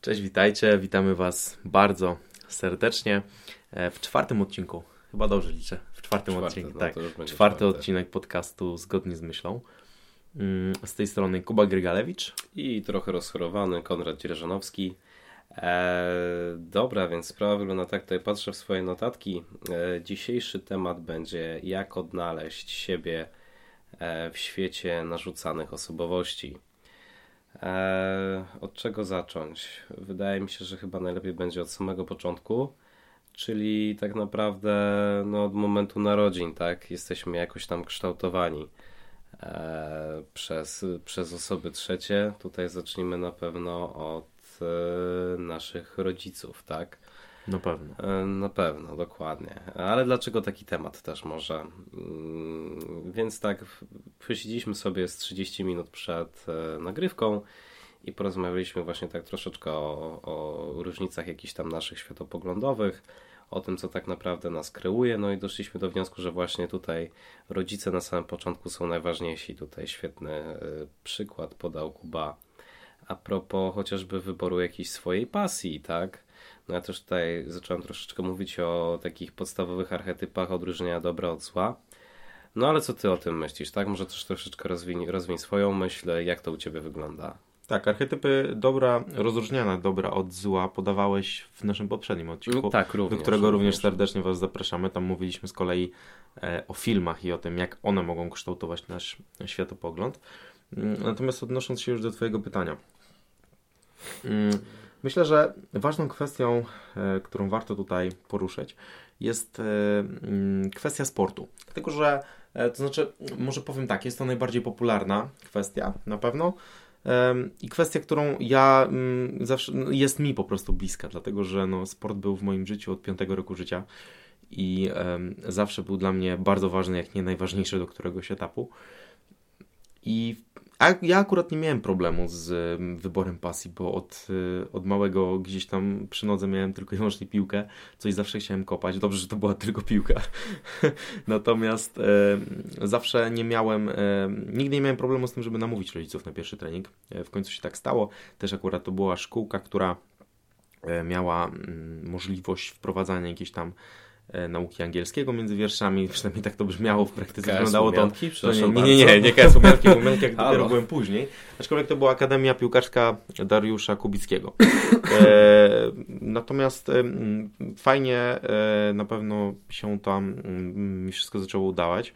Cześć, witajcie. Witamy Was bardzo serdecznie e, w czwartym odcinku. Chyba dobrze liczę. W czwartym Czwarty, odcinku. no tak. Czwarty odcinek podcastu Zgodnie z myślą. Mm, Z tej strony Kuba Grygalewicz. I trochę rozchorowany Konrad Dzierżanowski. Eee, dobra, więc sprawa wygląda tak, tutaj patrzę w swoje notatki. E, dzisiejszy temat będzie jak odnaleźć siebie e, w świecie narzucanych osobowości. Eee, od czego zacząć? Wydaje mi się, że chyba najlepiej będzie od samego początku, czyli tak naprawdę no, od momentu narodzin, tak? Jesteśmy jakoś tam kształtowani e, przez, przez osoby trzecie. Tutaj zacznijmy na pewno od e, naszych rodziców, tak? Na pewno. E, Na pewno, dokładnie. Ale dlaczego taki temat też może? Mm, Więc tak, posiedzieliśmy sobie z 30 minut przed e, nagrywką i porozmawialiśmy właśnie tak troszeczkę o, o różnicach jakichś tam naszych światopoglądowych, o tym, co tak naprawdę nas kreuje, no i doszliśmy do wniosku, że właśnie tutaj rodzice na samym początku są najważniejsi. Tutaj świetny e, przykład podał Kuba a propos chociażby wyboru jakiejś swojej pasji, tak? No ja też tutaj zacząłem troszeczkę mówić o takich podstawowych archetypach odróżnienia dobra od zła. No ale co ty o tym myślisz, tak? Może też troszeczkę rozwiń, rozwiń swoją myśl, jak to u ciebie wygląda? Tak, archetypy dobra, rozróżniania dobra od zła podawałeś w naszym poprzednim odcinku. tak, również. do którego również serdecznie Was zapraszamy. Tam mówiliśmy z kolei e, o filmach i o tym, jak one mogą kształtować nasz światopogląd. Mm, Natomiast odnosząc się już do Twojego pytania. Myślę, że ważną kwestią, e, którą warto tutaj poruszyć, jest e, mm, kwestia sportu. Dlatego, że e, to znaczy, może powiem tak, jest to najbardziej popularna kwestia na pewno. I kwestia, którą ja mm, zawsze no, jest mi po prostu bliska, dlatego że no, sport był w moim życiu od piątego roku życia i zawsze był dla mnie bardzo ważny, jak nie najważniejszy do któregoś etapu. I a ja akurat nie miałem problemu z em, wyborem pasji, bo od, y, od małego gdzieś tam przy nodze miałem tylko i wyłącznie piłkę, coś zawsze chciałem kopać. Dobrze, że to była tylko piłka. Natomiast e, zawsze nie miałem, e, nigdy nie miałem problemu z tym, żeby namówić rodziców na pierwszy trening. E, w końcu się tak stało. Też akurat to była szkółka, która e, miała mm, możliwość wprowadzania jakiejś tam nauki angielskiego między wierszami, przynajmniej tak to brzmiało w praktyce. Wyglądało to to nie, nie, nie, nie, nie KS Umianki, Umianki jak dopiero byłem później. Aczkolwiek to była Akademia Piłkarska Dariusza Kubickiego. E, natomiast em, fajnie e, na pewno się tam mm, mi wszystko zaczęło udawać.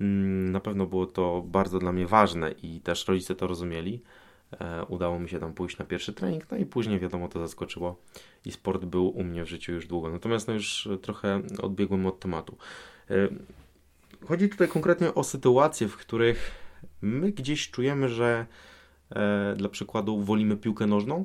Mm, Na pewno było to bardzo dla mnie ważne i też rodzice to rozumieli. E, Udało mi się tam pójść na pierwszy trening, no i później wiadomo to zaskoczyło i sport był u mnie w życiu już długo. Natomiast no już trochę odbiegłem od tematu. E, Chodzi tutaj konkretnie o sytuacje, w których my gdzieś czujemy, że e, dla przykładu wolimy piłkę nożną,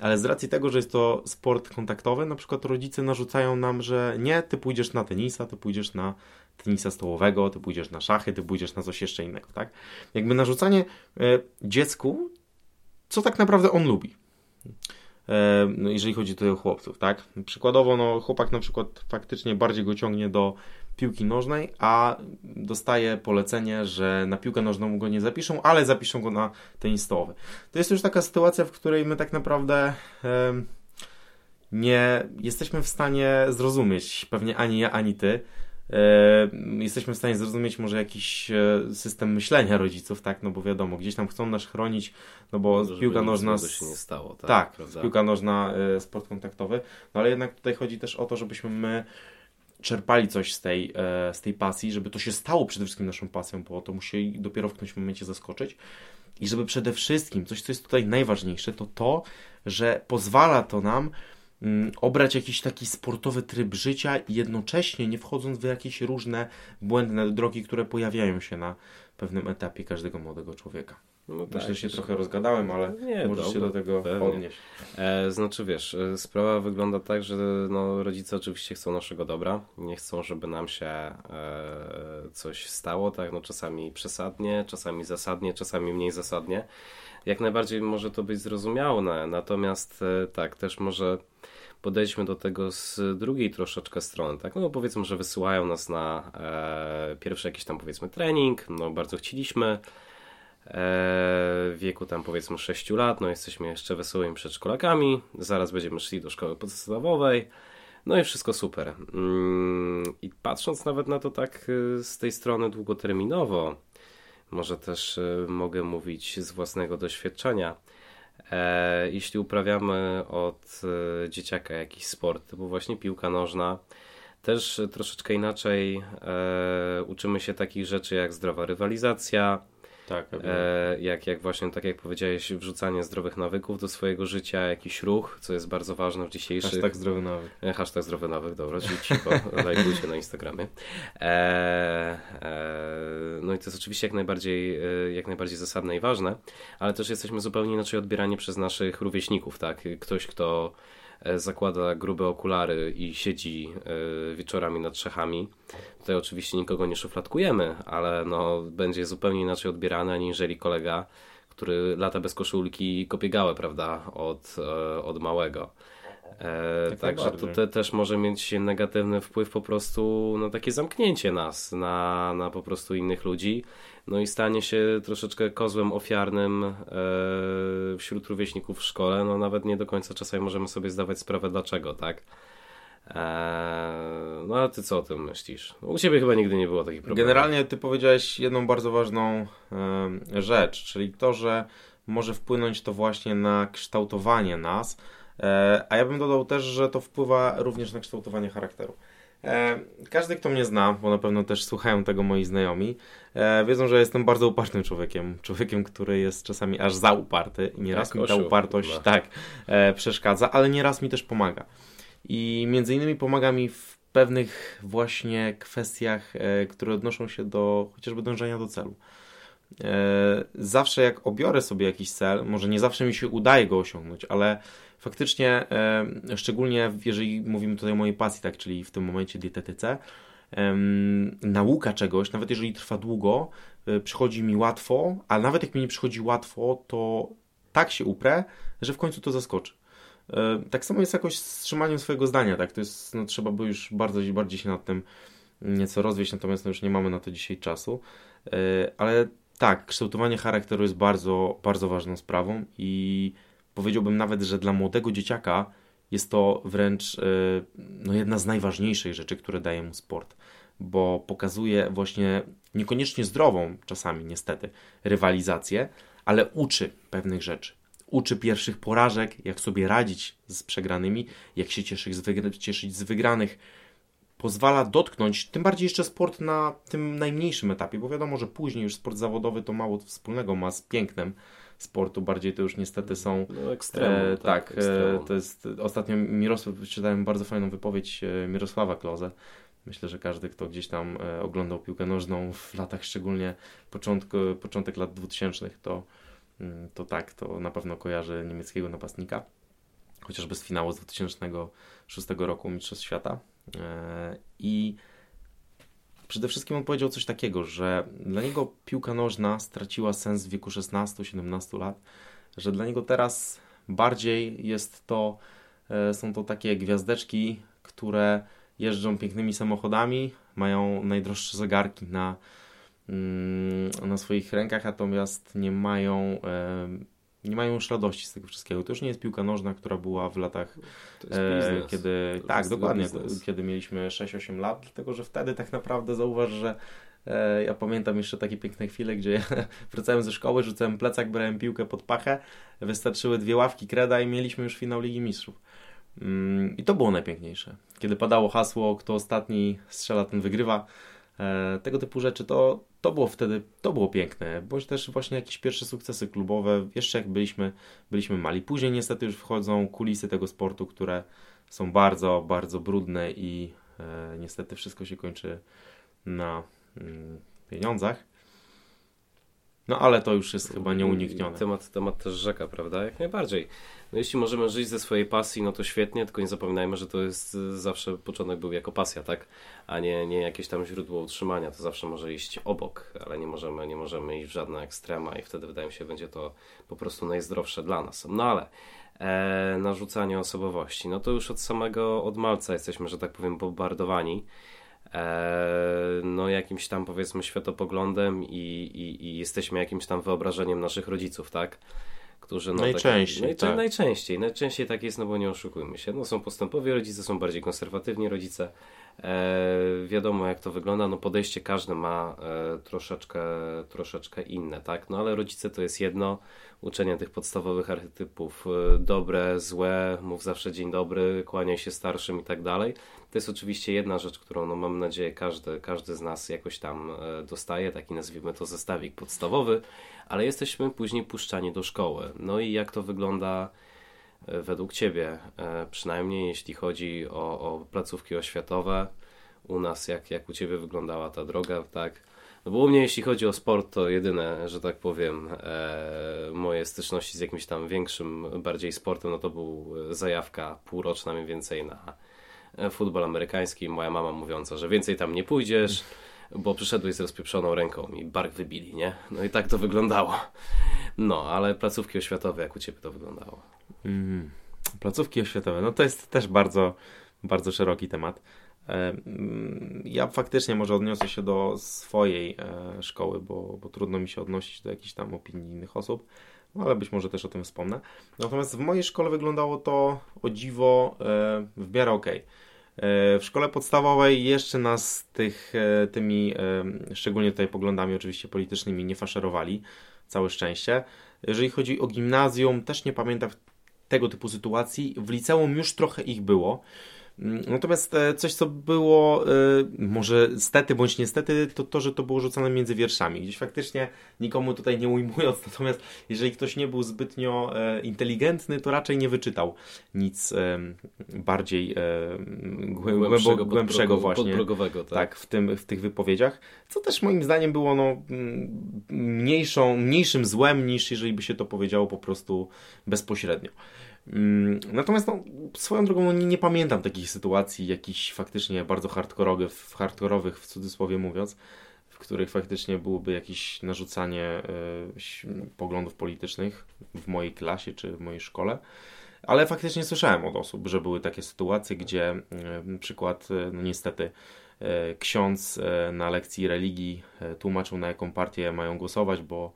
ale z racji tego, że jest to sport kontaktowy, na przykład rodzice narzucają nam, że nie, ty pójdziesz na tenisa, ty pójdziesz na tenisa stołowego, ty pójdziesz na szachy, ty pójdziesz na coś jeszcze innego, tak? Jakby narzucanie e, dziecku, co tak naprawdę on lubi. E, no, jeżeli chodzi tutaj o chłopców, tak? Przykładowo, no, chłopak na przykład faktycznie bardziej go ciągnie do piłki nożnej, a dostaje polecenie, że na piłkę nożną go nie zapiszą, ale zapiszą go na tenis. To jest już taka sytuacja, w której my tak naprawdę nie jesteśmy w stanie zrozumieć, pewnie ani ja, ani ty, jesteśmy w stanie zrozumieć może jakiś e, system myślenia rodziców, tak, no bo wiadomo, gdzieś tam chcą nas chronić, no bo Żeby piłka nożna... się nie stało, tak? Tak, prawda? piłka nożna, e, sport kontaktowy, no ale jednak tutaj chodzi też o to, żebyśmy my czerpali coś z tej, e, z tej pasji, żeby to się stało przede wszystkim naszą pasją, bo to musi dopiero w którymś momencie zaskoczyć. I żeby przede wszystkim, coś co jest tutaj najważniejsze, to to, że pozwala to nam obrać jakiś taki sportowy tryb życia i jednocześnie nie wchodząc w jakieś różne błędne drogi, które pojawiają się na pewnym etapie każdego młodego człowieka. No Myślę, tak, się trochę rozgadałem, ale Nie, możesz się do tego pewnie. odnieść. E, znaczy wiesz, e, sprawa wygląda tak, że no, rodzice oczywiście chcą naszego dobra, nie chcą, żeby nam się e, coś stało, tak, no czasami przesadnie, czasami zasadnie, czasami mniej zasadnie. Jak najbardziej może to być zrozumiałe, natomiast e, tak, też może podejdźmy do tego z drugiej troszeczkę strony, tak, no powiedzmy, że wysyłają nas na e, pierwszy jakiś tam powiedzmy trening, no bardzo chcieliśmy, w wieku tam powiedzmy 6 lat, no jesteśmy jeszcze wesołymi przedszkolakami, zaraz będziemy szli do szkoły podstawowej, no i wszystko super. Mm, I patrząc nawet na to tak z tej strony długoterminowo, może też mogę mówić z własnego doświadczenia, E, jeśli uprawiamy od e, dzieciaka jakiś sport, typu właśnie piłka nożna, też troszeczkę inaczej e, uczymy się takich rzeczy jak zdrowa rywalizacja, tak, e, jak, jak właśnie, tak jak powiedziałeś, wrzucanie zdrowych nawyków do swojego życia, jakiś ruch, co jest bardzo ważne w dzisiejszych... Hashtag zdrowy nawyk. E, hashtag zdrowy nawyk, dobra, czyli cicho, lajkujcie na Instagramie. E, e, no i to jest oczywiście jak najbardziej, e, jak najbardziej zasadne i ważne, ale też jesteśmy zupełnie inaczej odbierani przez naszych rówieśników, tak? Ktoś, kto zakłada grube okulary i siedzi e, wieczorami nad trzechami. Tutaj oczywiście nikogo nie szufladkujemy, ale no, będzie zupełnie inaczej odbierany, aniżeli kolega, który lata bez koszulki i kopie gałę, prawda, od, e, od małego. E, tak także to te, też może mieć negatywny wpływ po prostu na takie zamknięcie nas, na, na po prostu innych ludzi no i stanie się troszeczkę kozłem ofiarnym e, wśród rówieśników w szkole, no nawet nie do końca czasami możemy sobie zdawać sprawę dlaczego, tak? E, no a ty co o tym myślisz? U ciebie chyba nigdy nie było takich problemów. Generalnie ty powiedziałeś jedną bardzo ważną e, rzecz, czyli to, że może wpłynąć to właśnie na kształtowanie nas, a ja bym dodał też, że to wpływa również na kształtowanie charakteru. E, każdy, kto mnie zna, bo na pewno też słuchają tego moi znajomi, e, wiedzą, że jestem bardzo upartym człowiekiem. Człowiekiem, który jest czasami aż za uparty i nieraz tak, mi ta upartość tak e, przeszkadza, ale nieraz mi też pomaga. I między innymi pomaga mi w pewnych właśnie kwestiach, które odnoszą się do chociażby dążenia do celu. Zawsze jak obiorę sobie jakiś cel, może nie zawsze mi się udaje go osiągnąć, ale faktycznie, szczególnie jeżeli mówimy tutaj o mojej pasji, tak, czyli w tym momencie dietetyce, nauka czegoś, nawet jeżeli trwa długo, e, przychodzi mi łatwo, a nawet jak mi nie przychodzi łatwo, to tak się uprę, że w końcu to zaskoczy. E, tak samo jest jakoś z trzymaniem swojego zdania, tak? To jest, no, trzeba by już bardzo bardziej się nad tym nieco rozwieść, natomiast no, już nie mamy na to dzisiaj czasu. Ale tak, kształtowanie charakteru jest bardzo, bardzo ważną sprawą i powiedziałbym nawet, że dla młodego dzieciaka jest to wręcz e, no, jedna z najważniejszych rzeczy, które daje mu sport, bo pokazuje właśnie niekoniecznie zdrową, czasami niestety, rywalizację, ale uczy pewnych rzeczy. Uczy pierwszych porażek, jak sobie radzić z przegranymi, jak się cieszyć z, wygra- cieszyć z wygranych. Pozwala dotknąć, tym bardziej jeszcze sport na tym najmniejszym etapie, bo wiadomo, że później już sport zawodowy to mało wspólnego ma z pięknem, sportu, bardziej to już niestety są... No, ekstremum, e, tak, tak e, to jest... Ostatnio Mirosław, czytałem bardzo fajną wypowiedź e, Mirosława Kloze, Myślę, że każdy, kto gdzieś tam e, oglądał piłkę nożną w latach, szczególnie początku, początek lat 2000, to, mm, to tak, to na pewno kojarzy niemieckiego napastnika, chociażby z finału z 2006 roku Mistrzostw Świata. I Przede wszystkim on powiedział coś takiego, że dla niego piłka nożna straciła sens w wieku 16-17 lat, że dla niego teraz bardziej jest to, e, są to takie gwiazdeczki, które jeżdżą pięknymi samochodami, mają najdroższe zegarki na, mm, na swoich rękach, natomiast nie mają nie mają już radości z tego wszystkiego. To już nie jest piłka nożna, która była w latach, e, kiedy, to tak, dokładnie, biznes. kiedy mieliśmy 6-8 lat, dlatego że wtedy tak naprawdę zauważ, że e, ja pamiętam jeszcze takie piękne chwile, gdzie wracałem ze szkoły, rzucałem plecak, brałem piłkę pod pachę, wystarczyły dwie ławki kreda i mieliśmy już finał Ligi Mistrzów. Mm, I to było najpiękniejsze. Kiedy padało hasło, kto ostatni strzela, ten wygrywa, e, tego typu rzeczy, to, to było wtedy, to było piękne, bądź też właśnie jakieś pierwsze sukcesy klubowe, jeszcze jak byliśmy, byliśmy mali. Później niestety już wchodzą kulisy tego sportu, które są bardzo, bardzo brudne i e, niestety wszystko się kończy na mm, pieniądzach. No ale to już jest chyba nieuniknione. Temat, temat też rzeka, prawda? Jak najbardziej. No jeśli możemy żyć ze swojej pasji, no to świetnie, tylko nie zapominajmy, że to jest y, zawsze początek był jako pasja, tak? A nie, nie jakieś tam źródło utrzymania. To zawsze może iść obok, ale nie możemy, nie możemy iść w żadne ekstrema i wtedy wydaje mi się, będzie to po prostu najzdrowsze dla nas. No ale e, narzucanie osobowości, no to już od samego od malca jesteśmy, że tak powiem, bombardowani no jakimś tam powiedzmy światopoglądem i, i, i jesteśmy jakimś tam wyobrażeniem naszych rodziców, tak? Którzy, no, najczęściej, tak, tak. najczęściej, najczęściej tak jest, no bo nie oszukujmy się. No, są postępowi rodzice, są bardziej konserwatywni rodzice. E, wiadomo jak to wygląda, no podejście każde ma e, troszeczkę, troszeczkę inne, tak? No ale rodzice to jest jedno, uczenie tych podstawowych archetypów, e, dobre, złe, mów zawsze dzień dobry, kłaniaj się starszym i tak dalej. To jest oczywiście jedna rzecz, którą no, mam nadzieję każdy, każdy z nas jakoś tam e, dostaje, taki nazwijmy to zestawik podstawowy, ale jesteśmy później puszczani do szkoły. No i jak to wygląda e, według Ciebie, przynajmniej jeśli chodzi o, o placówki oświatowe, u nas, jak, jak u Ciebie wyglądała ta droga, tak? No bo u mnie jeśli chodzi o sport, to jedyne, że tak powiem, e, moje styczności z jakimś tam większym, bardziej sportem, no to był zajawka półroczna mniej więcej na e, futbol amerykański. Moja mama mówiąca, że więcej tam nie pójdziesz, bo przyszedłeś z rozpieprzoną ręką i bark wybili, nie? No i tak to wyglądało. No, ale placówki oświatowe, jak u Ciebie to wyglądało? Mm, placówki oświatowe, no to jest też bardzo, bardzo szeroki temat. Ja faktycznie może odniosę się do swojej e, szkoły, bo, bo trudno mi się odnosić do jakichś tam opinii innych osób, no ale być może też o tym wspomnę. Natomiast w mojej szkole wyglądało to o dziwo e, w miarę ok. E, w szkole podstawowej jeszcze nas tych, tymi, szczególnie tutaj poglądami oczywiście politycznymi, nie faszerowali. Całe szczęście. Jeżeli chodzi o gimnazjum, też nie pamiętam tego typu sytuacji. W liceum już trochę ich było. Mm, natomiast e, coś, co było, e, może stety bądź niestety, to to, że to było rzucane między wierszami. Gdzieś faktycznie nikomu tutaj nie ujmując, natomiast jeżeli ktoś nie był zbytnio e, inteligentny, to raczej nie wyczytał nic bardziej głębszego, głębszego właśnie. Tak. tak, w, tym, w tych wypowiedziach. Co też moim zdaniem było no, mniejszą, mniejszym złem niż jeżeli by się to powiedziało po prostu bezpośrednio. Mm, natomiast no, swoją drogą no, nie, nie, pamiętam takich sytuacji jakichś faktycznie bardzo hardkorowych, hardkorowych w cudzysłowie mówiąc, w których faktycznie byłoby jakieś narzucanie y, poglądów politycznych w mojej klasie czy w mojej szkole. Ale faktycznie słyszałem od osób, że były takie sytuacje, gdzie y, przykład, y, no niestety, ksiądz na lekcji religii tłumaczył na jaką partię mają głosować, bo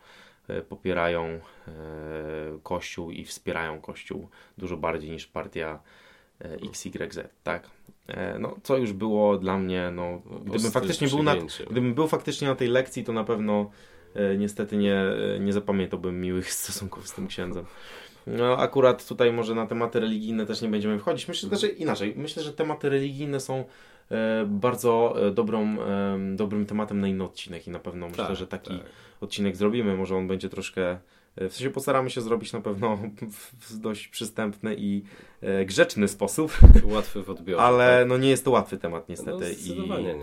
popierają Kościół i wspierają Kościół dużo bardziej niż partia e, XYZ, tak? No, co już było dla mnie, no, gdybym faktycznie był na, gdybym był faktycznie na tej lekcji, to na pewno niestety nie, nie zapamiętałbym miłych stosunków z tym księdzem. No, akurat tutaj może na tematy religijne też nie będziemy wchodzić. Myślę, że inaczej. Myślę, że tematy religijne są bardzo dobrą, dobrym tematem na inny odcinek i na pewno tak, myślę, że taki tak odcinek zrobimy. Może on będzie troszkę. E, w sensie postaramy się zrobić na pewno w dość przystępny i e, grzeczny sposób. Łatwy w odbiorze. Ale tak? no nie jest to łatwy temat niestety. No, I, nie.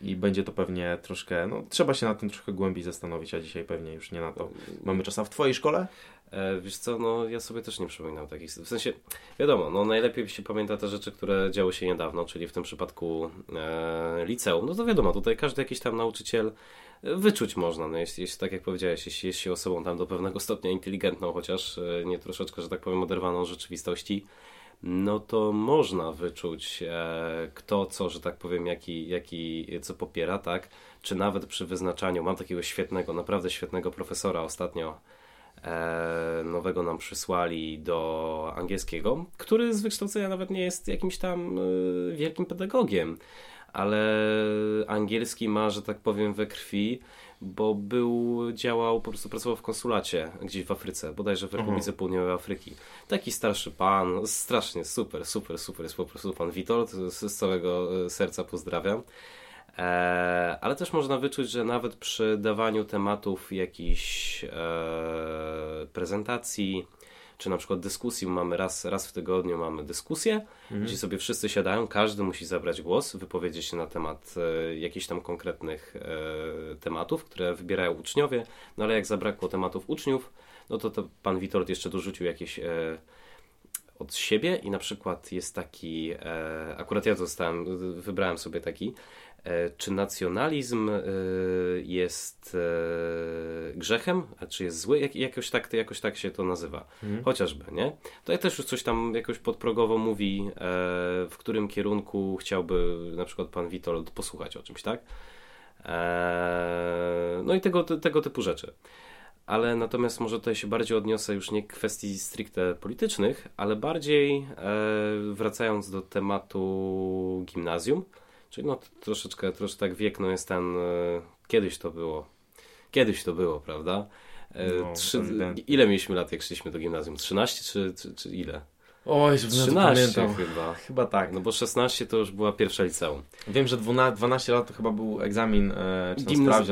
I będzie to pewnie troszkę, no trzeba się na tym trochę głębiej zastanowić, a dzisiaj pewnie już nie na to mamy czas. A w Twojej szkole? E, wiesz co, no ja sobie też nie przypominam takich W sensie, wiadomo, no najlepiej się pamięta te rzeczy, które działy się niedawno, czyli w tym przypadku e, liceum. No to wiadomo, tutaj każdy jakiś tam nauczyciel wyczuć można. No jeśli, jeśli, tak jak powiedziałeś, jeśli jest się osobą tam do pewnego stopnia inteligentną, chociaż e, nie troszeczkę, że tak powiem, oderwaną rzeczywistości, no to można wyczuć, e, kto co, że tak powiem, jaki, jaki co popiera, tak? Czy nawet przy wyznaczaniu, mam takiego świetnego, naprawdę świetnego profesora ostatnio, e, nowego nam przysłali do angielskiego, który z wykształcenia nawet nie jest jakimś tam wielkim pedagogiem ale angielski ma, że tak powiem, we krwi, bo był, działał, po prostu pracował w konsulacie gdzieś w Afryce, bodajże w Republice mhm. Południowej Afryki. Taki starszy pan, strasznie super, super, super, jest po prostu pan Witold, z, całego e, serca pozdrawiam. E, ale też można wyczuć, że nawet przy dawaniu tematów jakichś e, prezentacji, czy na przykład dyskusji, mamy raz, raz w tygodniu mamy dyskusję, mhm. gdzie sobie wszyscy siadają, każdy musi zabrać głos, wypowiedzieć się na temat e, jakichś tam konkretnych e, tematów, które wybierają uczniowie, no ale jak zabrakło tematów uczniów, no to, to pan Witold jeszcze dorzucił jakieś e, od siebie i na przykład jest taki, e, akurat ja dostałem, wybrałem sobie taki, czy nacjonalizm e, jest e, grzechem, a czy jest zły? Jak, jakoś, tak, jakoś tak się to nazywa. Mhm. Chociażby, nie? To ja też już coś tam jakoś podprogowo mówi, w którym kierunku chciałby na przykład pan Witold posłuchać o czymś, tak? No i tego, tego typu rzeczy. Ale natomiast może tutaj się bardziej odniosę już nie kwestii stricte politycznych, ale bardziej wracając do tematu gimnazjum, Czyli no troszeczkę, troszeczkę tak wiek no jest ten, e, kiedyś to było, kiedyś to było, prawda? E, no, Trzy, ile mieliśmy lat, jak szliśmy do gimnazjum? 13 czy, czy, czy ile? Oj, 13 chyba. Chyba tak. No bo 16 to już była pierwsza liceum. Wiem, że 12, 12 lat to chyba był egzamin e, czy Gimnaz...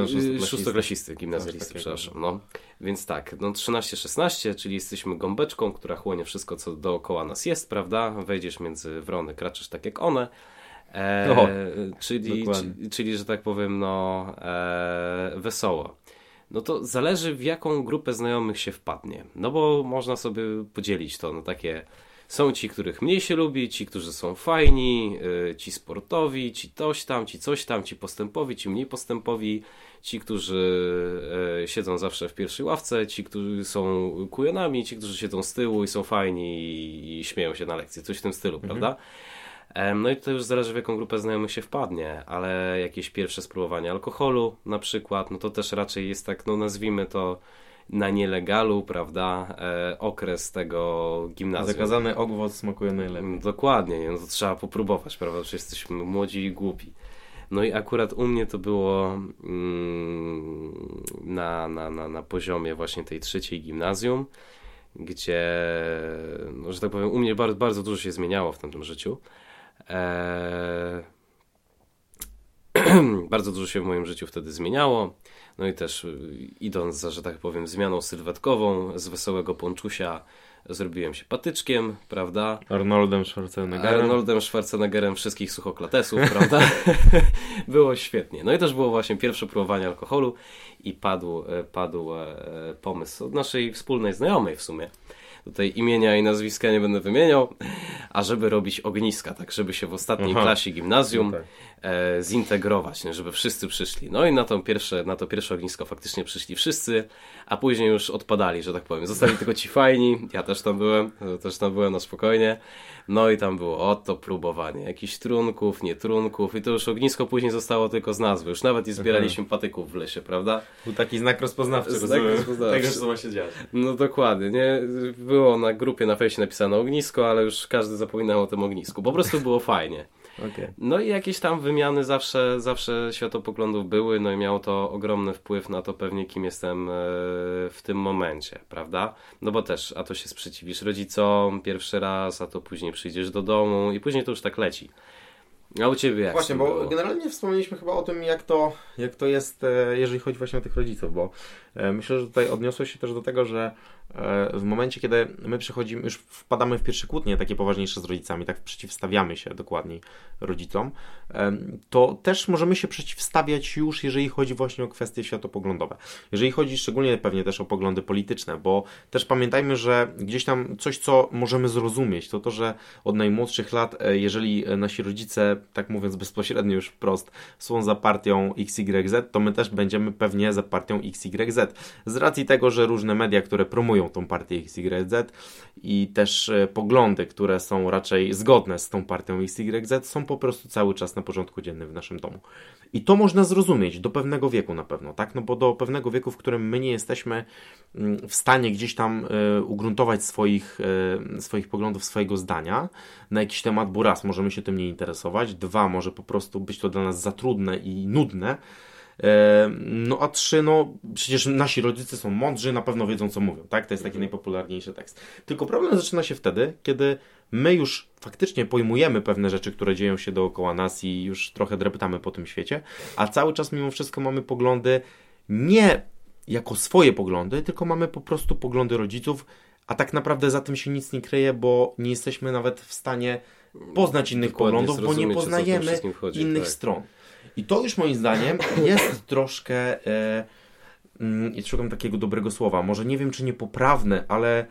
szóstoklasisty, gimnazjalisty, przepraszam. No. Więc tak, no 13-16, czyli jesteśmy gąbeczką, która chłonie wszystko, co dookoła nas jest, prawda? Wejdziesz między wrony, kraczysz tak jak one. E, o, czyli, czyli, czyli, że tak powiem, no e, wesoło. No to zależy w jaką grupę znajomych się wpadnie. No bo można sobie podzielić to na takie są ci, których mniej się lubi, ci, którzy są fajni, y, ci sportowi, ci coś tam, ci coś tam, ci postępowi, ci mniej postępowi, ci, którzy y, siedzą zawsze w pierwszej ławce, ci, którzy są kujonami, ci, którzy siedzą z tyłu i są fajni i, i śmieją się na lekcji, coś w tym stylu, mhm. prawda? No i to już zależy w jaką grupę znajomych się wpadnie, ale jakieś pierwsze spróbowanie alkoholu na przykład, no to też raczej jest tak, no nazwijmy to na nielegalu, prawda, e, okres tego gimnazjum. Zakazany owoc smakuje najlepiej. Mm, dokładnie, no to trzeba popróbować, prawda, przecież jesteśmy młodzi i głupi. No i akurat u mnie to było mm, na, na, na, na poziomie właśnie tej trzeciej gimnazjum, gdzie, no, że tak powiem, u mnie bardzo, bardzo dużo się zmieniało w tamtym życiu. Eee... bardzo dużo się w moim życiu wtedy zmieniało. No i też y, idąc za, że tak powiem, zmianą sylwetkową z wesołego ponczusia zrobiłem się patyczkiem, prawda? Arnoldem Schwarzeneggerem. Arnoldem Schwarzeneggerem wszystkich suchoklatesów, prawda? było świetnie. No i też było właśnie pierwsze próbowanie alkoholu i padł, e, padł e, pomysł od naszej wspólnej znajomej w sumie, tutaj imienia i nazwiska nie będę wymieniał, a żeby robić ogniska, tak żeby się w ostatniej Aha. klasie gimnazjum no tak. E, zintegrować, nie, żeby wszyscy przyszli. No i na to, pierwsze, na to pierwsze ognisko faktycznie przyszli wszyscy, a później już odpadali, że tak powiem. Zostali tylko ci fajni, ja też tam byłem, też tam byłem na spokojnie. No i tam było oto próbowanie jakichś trunków, nie trunków i to już ognisko później zostało tylko z nazwy. Już nawet nie zbieraliśmy patyków w lesie, prawda? Był taki znak rozpoznawczy, znak rozpoznawczy. tego, co ma się dziać. No dokładnie, nie? Było na grupie na fejsie napisane ognisko, ale już każdy zapominał o tym ognisku. Po prostu było fajnie. Okay. No i jakieś tam wymiany zawsze, zawsze światopoglądów były, no i miało to ogromny wpływ na to pewnie, kim jestem e, w tym momencie, prawda? No bo też, a to się sprzeciwisz rodzicom pierwszy raz, a to później przyjdziesz do domu i później to już tak leci. A u Ciebie jak Właśnie, bo było? generalnie wspomnieliśmy chyba o tym, jak to, jak to jest, e, jeżeli chodzi właśnie o tych rodziców, bo myślę, że tutaj odniosło się też do tego, że E, w momencie, kiedy my przechodzimy, już wpadamy w pierwsze kłótnie takie poważniejsze z rodzicami, tak przeciwstawiamy się dokładniej rodzicom, to też możemy się przeciwstawiać już, jeżeli chodzi właśnie o kwestie światopoglądowe. Jeżeli chodzi szczególnie pewnie też o poglądy polityczne, bo też pamiętajmy, że gdzieś tam coś, co możemy zrozumieć, to to, że od najmłodszych lat, e, jeżeli nasi rodzice, tak mówiąc bezpośrednio już wprost, są za partią XYZ, to my też będziemy pewnie za partią XYZ. Z racji tego, że różne media, które promują tą partię XYZ i też e, poglądy, które są raczej zgodne z tą partią XYZ są po prostu cały czas na porządku dziennym w naszym domu. I to można zrozumieć do pewnego wieku na pewno, tak? No bo do pewnego wieku, w którym my nie jesteśmy mm, w stanie gdzieś tam y, ugruntować swoich, y, swoich poglądów, swojego zdania na jakiś temat, bo raz możemy się tym nie interesować, dwa może po prostu być to dla nas za trudne i nudne, no a trzy, no przecież nasi rodzice są mądrzy, na pewno wiedzą co mówią, tak? To jest taki mhm. najpopularniejszy tekst. Tylko problem zaczyna się wtedy, kiedy my już faktycznie pojmujemy pewne rzeczy, które dzieją się dookoła nas i już trochę dreptamy po tym świecie, a cały czas mimo wszystko mamy poglądy nie jako swoje poglądy, tylko mamy po prostu poglądy rodziców, a tak naprawdę za tym się nic nie kryje, bo nie jesteśmy nawet w stanie poznać innych Dokładnie poglądów, bo nie poznajemy innych tak. stron. I to już moim zdaniem jest troszkę. E, mm, szukam takiego dobrego słowa. Może nie wiem, czy niepoprawne, ale e,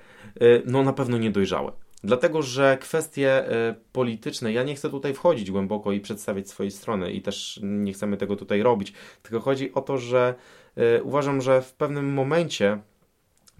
no na pewno niedojrzałe. Dlatego, że kwestie y, polityczne, ja nie chcę tutaj wchodzić głęboko i przedstawiać swojej strony i też nie chcemy tego tutaj robić, tylko chodzi o to, że y, uważam, że w pewnym momencie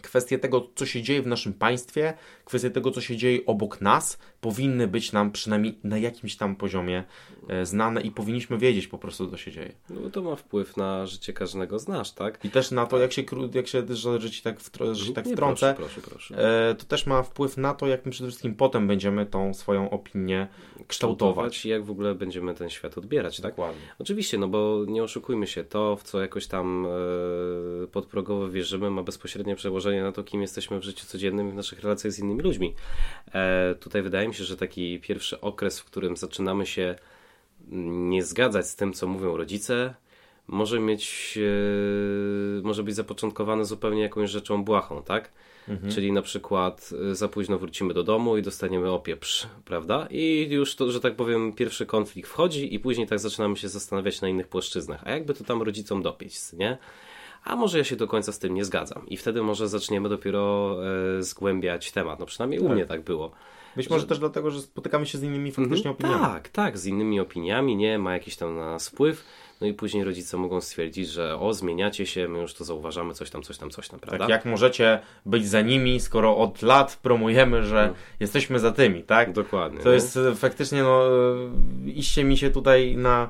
kwestie tego, co się dzieje w naszym państwie, kwestie tego, co się dzieje obok nas, powinny być nam przynajmniej na jakimś tam poziomie e, znane i powinniśmy wiedzieć po prostu, co się dzieje. No bo to ma wpływ na życie każdego z nas, tak? I też na to, jak się, jak się że ci tak, wtr że tak wtrącę, proszę, proszę, proszę. E, to też ma wpływ na to, jak my przede wszystkim potem będziemy tą swoją opinię kształtować. I jak w ogóle będziemy ten świat odbierać, tak? Dokładnie. Oczywiście, no bo nie oszukujmy się, to w co jakoś tam e, podprogowo wierzymy ma bezpośrednie przełożenie na to, kim jesteśmy w życiu codziennym i w naszych relacjach z innymi ludźmi. E, tutaj wydaje mi się, że taki pierwszy okres, w którym zaczynamy się nie zgadzać z tym, co mówią rodzice, może mieć, e, może być zapoczątkowany zupełnie jakąś rzeczą błahą, tak? Mhm. Czyli na przykład e, za późno wrócimy do domu i dostaniemy opieprz, prawda? I już to, że tak powiem, pierwszy konflikt wchodzi i później tak zaczynamy się zastanawiać na innych płaszczyznach. A jakby to tam rodzicom dopieć, nie? a może ja się do końca z tym nie zgadzam. I wtedy może zaczniemy dopiero e, zgłębiać temat. No przynajmniej tak. u mnie tak było. Być może że... też dlatego, że spotykamy się z innymi faktycznie mhm, opiniami. Tak, tak, z innymi opiniami, nie, ma jakiś tam na nas wpływ. No i później rodzice mogą stwierdzić, że o, zmieniacie się, my już to zauważamy, coś tam, coś tam, coś tam, prawda? Tak, jak możecie być za nimi, skoro od lat promujemy, że hmm. jesteśmy za tymi, tak? Dokładnie. To nie? jest e, faktycznie, no, e, iście mi się tutaj na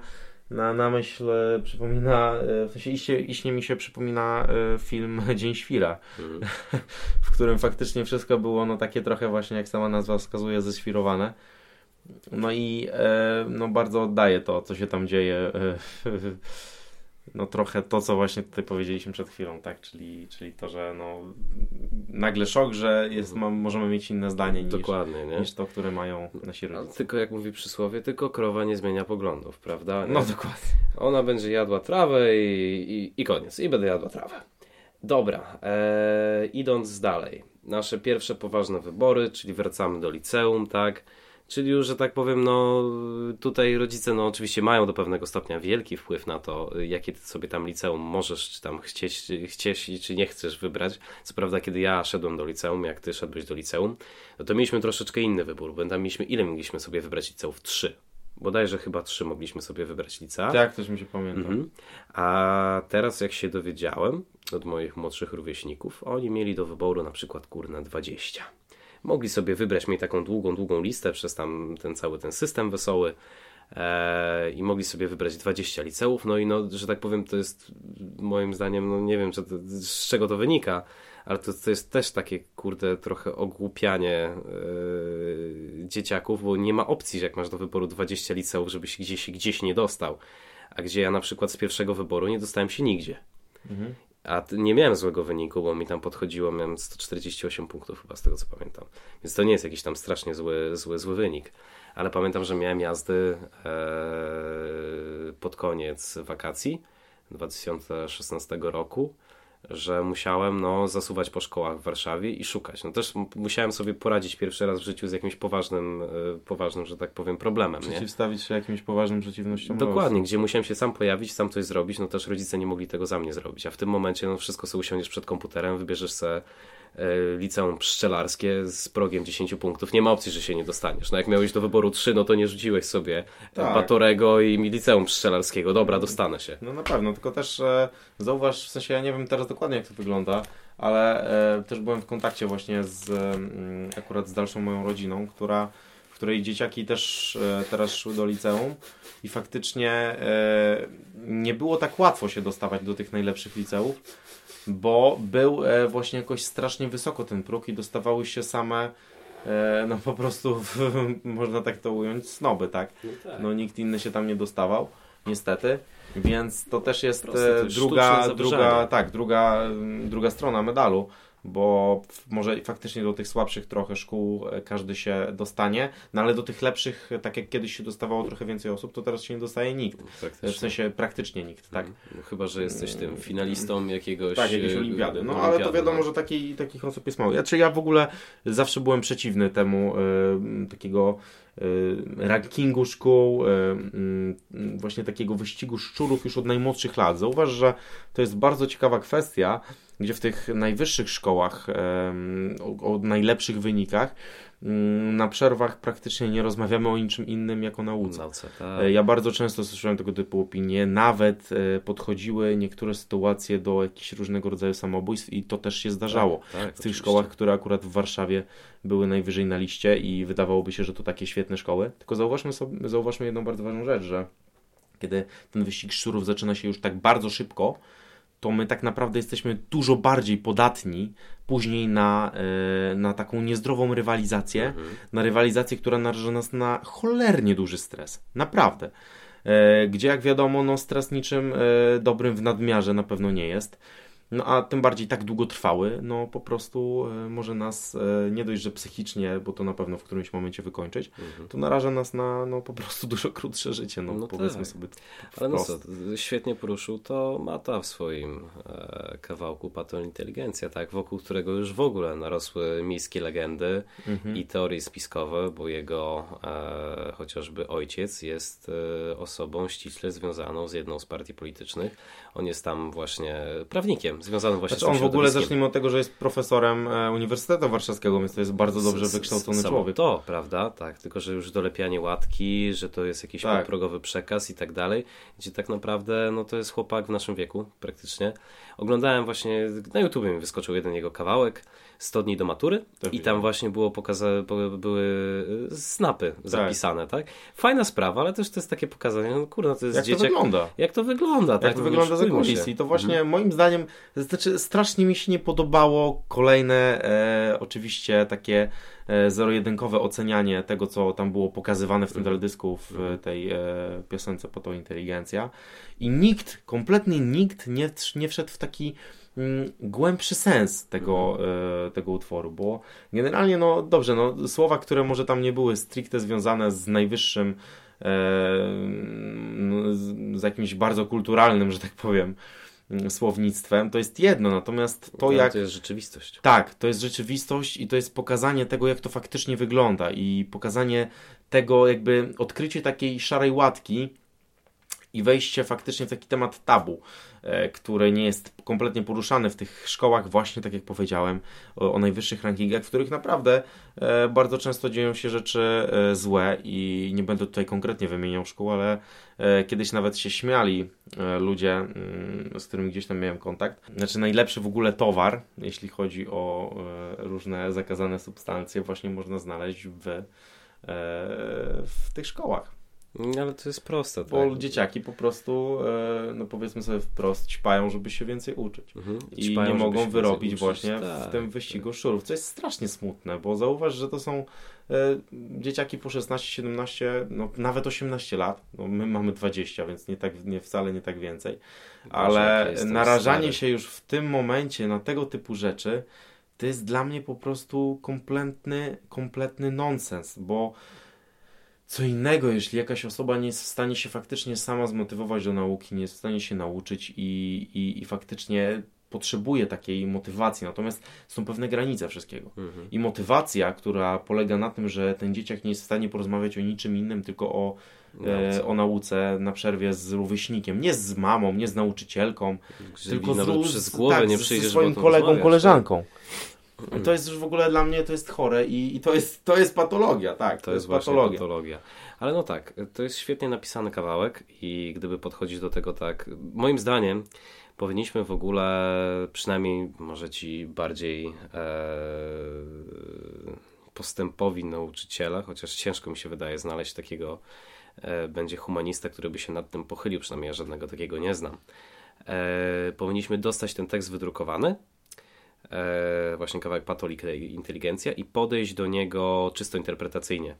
na, na myśl e, przypomina, e, w sensie iście, iście mi się przypomina e, film Dzień Świra, mm. w którym faktycznie wszystko było no takie trochę właśnie, jak sama nazwa wskazuje, ześwirowane. No i no bardzo oddaje to, co się tam dzieje no trochę to, co właśnie tutaj powiedzieliśmy przed chwilą, tak, czyli, czyli to, że no nagle szok, że jest, ma, możemy mieć inne zdanie niż, Dokładnie, nie? niż to, które mają nasi rodzice. Tylko jak mówi przysłowie, tylko krowa nie zmienia poglądów, prawda? Nie? No dokładnie. Ona będzie jadła trawę i, i, i koniec, i będę jadła trawę. Dobra, e, idąc dalej. Nasze pierwsze poważne wybory, czyli wracamy do liceum, tak? Czyli już, że tak powiem, no tutaj rodzice no oczywiście mają do pewnego stopnia wielki wpływ na to, jakie ty sobie tam liceum możesz, czy tam chcieć, chcieć czy nie chcesz wybrać. Co prawda, kiedy ja szedłem do liceum, jak ty szedłeś do liceum, no to mieliśmy troszeczkę inny wybór, bo tam mieliśmy, ile mogliśmy sobie wybrać liceów? Trzy. Bodajże chyba trzy mogliśmy sobie wybrać licea. Tak, też mi się pamięta. Mhm. A teraz jak się dowiedziałem od moich młodszych rówieśników, oni mieli do wyboru na przykład kurna 20 mogli sobie wybrać, mieli taką długą, długą listę przez tam ten cały ten system wesoły e, i mogli sobie wybrać 20 liceów, no i no, że tak powiem, to jest moim zdaniem, no nie wiem, to, z czego to wynika, ale to, to jest też takie, kurde, trochę ogłupianie e, dzieciaków, bo nie ma opcji, że jak masz do wyboru 20 liceów, żebyś gdzieś, gdzieś nie dostał, a gdzie ja na przykład z pierwszego wyboru nie dostałem się nigdzie. Mhm. A nie miałem złego wyniku, bo mi tam podchodziło, miałem 148 punktów chyba z tego co pamiętam. Więc to nie jest jakiś tam strasznie zły, zły, zły wynik. Ale pamiętam, że miałem jazdy e, pod koniec wakacji 2016 roku że musiałem no, zasuwać po szkołach w Warszawie i szukać. No też musiałem sobie poradzić pierwszy raz w życiu z jakimś poważnym, e, poważnym że tak powiem, problemem. Przeciwstawić nie? się jakimś poważnym przeciwnościom. Dokładnie, gdzie musiałem się sam pojawić, sam coś zrobić, no też rodzice nie mogli tego za mnie zrobić. A w tym momencie no, wszystko sobie usiądziesz przed komputerem, wybierzesz sobie liceum pszczelarskie z progiem 10 punktów. Nie ma opcji, że się nie dostaniesz. No jak miałeś do wyboru 3, no to nie rzuciłeś sobie tak. Batorego i liceum pszczelarskiego. Dobra, dostanę się. No na pewno, tylko też e, zauważ, w sensie ja nie wiem teraz dokładnie jak to wygląda, ale e, też byłem w kontakcie właśnie z mm, akurat z dalszą moją rodziną, która której dzieciaki też e, teraz szły do liceum i faktycznie e, nie było tak łatwo się dostawać do tych najlepszych liceów bo był e, właśnie jakoś strasznie wysoko ten próg i dostawały się same no po prostu, można tak to ująć, snoby, tak? No, tak? no nikt inny się tam nie dostawał, niestety. Więc to też jest e, druga, druga, tak, druga, druga strona medalu bo może faktycznie do tych słabszych trochę szkół e, każdy się dostanie, no ale do tych lepszych, tak jak kiedyś się dostawało trochę więcej osób, to teraz się nie dostaje nikt. W sensie praktycznie nikt, tak? No, chyba, że jesteś tym finalistą jakiegoś... Tak, jakiejś e, olimpiady. No ale to wiadomo, no. że taki, takich osób jest mało. Znaczy ja w ogóle zawsze byłem przeciwny temu y, takiego rankingu szkół, właśnie takiego wyścigu szczurów już od najmłodszych lat. Zauważ, że to jest bardzo ciekawa kwestia, gdzie w tych najwyższych szkołach o, o najlepszych wynikach Mm, na przerwach praktycznie nie rozmawiamy o niczym innym jak o nauce. Nauce, E, tak. Ja bardzo często słyszałem tego typu opinie, nawet e, podchodziły niektóre sytuacje do jakichś różnego rodzaju samobójstw i to też się zdarzało. Tak, w tych oczywiście. szkołach, które akurat w Warszawie były najwyżej na liście i wydawałoby się, że to takie świetne szkoły. Tylko zauważmy, sobie, zauważmy jedną bardzo ważną rzecz, że kiedy ten wyścig szczurów zaczyna się już tak bardzo szybko, to my tak naprawdę jesteśmy dużo bardziej podatni później na, e, na taką niezdrową rywalizację, Mhm. na rywalizację, która naraża nas na cholernie duży stres. Naprawdę. E, Gdzie, jak wiadomo, no, stres niczym e, dobrym w nadmiarze na pewno nie jest. No a tym bardziej tak długotrwały, no po prostu e, może nas e, nie dość, że psychicznie, bo to na pewno w którymś momencie wykończyć, Mhm. to naraża nas na no, po prostu dużo krótsze życie, no, No powiedzmy tak. sobie Ale no co, świetnie poruszył to Mata w swoim e, kawałku Patol Inteligencja, tak, wokół którego już w ogóle narosły miejskie legendy Mhm. i teorie spiskowe, bo jego e, chociażby ojciec jest e, osobą ściśle związaną z jedną z partii politycznych. On jest tam właśnie prawnikiem, związanym właśnie Znaczy z on tym w ogóle, zacznijmy od tego, że jest profesorem e, Uniwersytetu Warszawskiego, więc to jest bardzo dobrze wykształcony człowiek. To, prawda? Tak, tylko że już dolepianie łatki, że to jest jakiś Tak. podprogowy przekaz i tak dalej, gdzie tak naprawdę no to jest chłopak w naszym wieku praktycznie. Oglądałem właśnie, na YouTubie mi wyskoczył jeden jego kawałek, 100 dni do matury Też i tam widziałem. właśnie było pokazane, były y, snapy zapisane, tak. Fajna sprawa, ale też to jest takie pokazanie, no kurde, to jest Jak to dzieciak. wygląda? Jak to wygląda, tak? Jak to no, wygląda za kulisy. I to właśnie moim zdaniem, znaczy strasznie mi się nie podobało kolejne e, oczywiście takie e, zero-jedynkowe ocenianie tego, co tam było pokazywane w tym teledysku w e, tej e, piosence po to inteligencja. I nikt, kompletnie nikt nie, nie wszedł w taki głębszy sens tego, e, tego utworu, bo generalnie, no dobrze, no słowa, które może tam nie były stricte związane z najwyższym e, z, jakimś bardzo kulturalnym, że tak powiem, mm, słownictwem, to jest jedno, natomiast to jak... to jest rzeczywistość. Tak, to jest rzeczywistość i to jest pokazanie tego, jak to faktycznie wygląda i pokazanie tego, jakby odkrycie takiej szarej łatki i wejście faktycznie w taki temat tabu, e, który nie jest kompletnie poruszany w tych szkołach, właśnie tak jak powiedziałem, o, o najwyższych rankingach, w których naprawdę e, bardzo często dzieją się rzeczy e, złe i nie będę tutaj konkretnie wymieniał szkół, ale kiedyś nawet się śmiali ludzie, mm, z którymi gdzieś tam miałem kontakt. Znaczy najlepszy w ogóle towar, jeśli chodzi o różne zakazane substancje, właśnie można znaleźć w, w tych szkołach. No, Ale to jest proste, Bo tak? dzieciaki po prostu, e, no powiedzmy sobie wprost, ćpają, żeby się więcej uczyć. Mhm. I Ćpają, nie mogą wyrobić uczyć. właśnie Tak, w tym wyścigu szczurów, co jest strasznie smutne, bo zauważ, że to są e, dzieciaki po 16, 17, no nawet 18 lat. No, my mamy 20, więc nie tak, nie, wcale nie tak więcej. Ale narażanie stary. się już w tym momencie na tego typu rzeczy, to jest dla mnie po prostu kompletny, kompletny nonsens, bo co innego, jeśli jakaś osoba nie jest w stanie się faktycznie sama zmotywować do nauki, nie jest w stanie się nauczyć i, i, i faktycznie potrzebuje takiej motywacji. Natomiast są pewne granice wszystkiego. Mhm. I motywacja, która polega na tym, że ten dzieciak nie jest w stanie porozmawiać o niczym innym, tylko o Nauce. e, o nauce na przerwie z rówieśnikiem. Nie z mamą, nie z nauczycielką, tylko z, przez głowę tak, nie z- ze swoim kolegą, rozmawiać, koleżanką. To jest już w ogóle dla mnie to jest chore i, i to, jest, to jest patologia, tak. To jest właśnie patologia. Ale no tak, to jest świetnie napisany kawałek i gdyby podchodzić do tego tak, moim zdaniem powinniśmy w ogóle, przynajmniej może ci bardziej e, postępowi nauczyciele, chociaż ciężko mi się wydaje znaleźć takiego, e, będzie humanista, który by się nad tym pochylił, przynajmniej ja żadnego takiego nie znam. E, powinniśmy dostać ten tekst wydrukowany, właśnie kawałek Patolik Inteligencja i podejść do niego czysto interpretacyjnie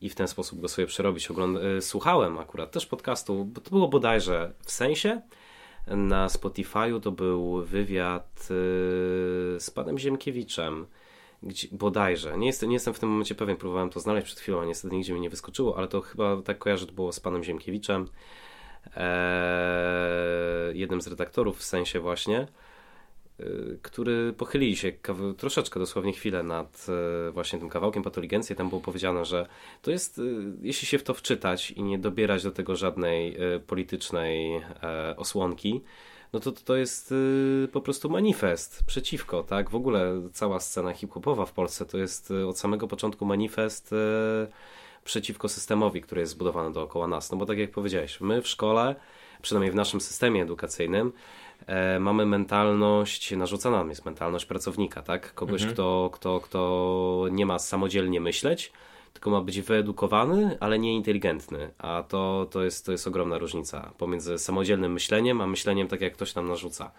i w ten sposób go sobie przerobić. Ogląd- e, słuchałem akurat też podcastu, bo to było bodajże w sensie. Na Spotify'u to był wywiad e, z panem Ziemkiewiczem, gdzie, bodajże. Nie, nie jestem w tym momencie pewien, próbowałem to znaleźć przed chwilą, a niestety nigdzie mi nie wyskoczyło, ale to chyba tak kojarzę, to było z panem Ziemkiewiczem, e, jednym z redaktorów w sensie właśnie który pochylili się kaw- troszeczkę, dosłownie chwilę nad y, właśnie tym kawałkiem patoligencji. Tam było powiedziane, że to jest, y, jeśli się w to wczytać i nie dobierać do tego żadnej y, politycznej e, osłonki, no to to jest y, po prostu manifest przeciwko, tak? W ogóle cała scena hip-hopowa w Polsce to jest y, od samego początku manifest y, przeciwko systemowi, który jest zbudowany dookoła nas. No bo tak jak powiedziałeś, my w szkole, przynajmniej w naszym systemie edukacyjnym, mamy mentalność, narzucana nam jest mentalność pracownika, tak? Kogoś, mhm. kto, kto, kto nie ma samodzielnie myśleć, tylko ma być wyedukowany, ale nie inteligentny. A to, to, jest, to jest ogromna różnica pomiędzy samodzielnym myśleniem, a myśleniem tak, jak ktoś nam narzuca.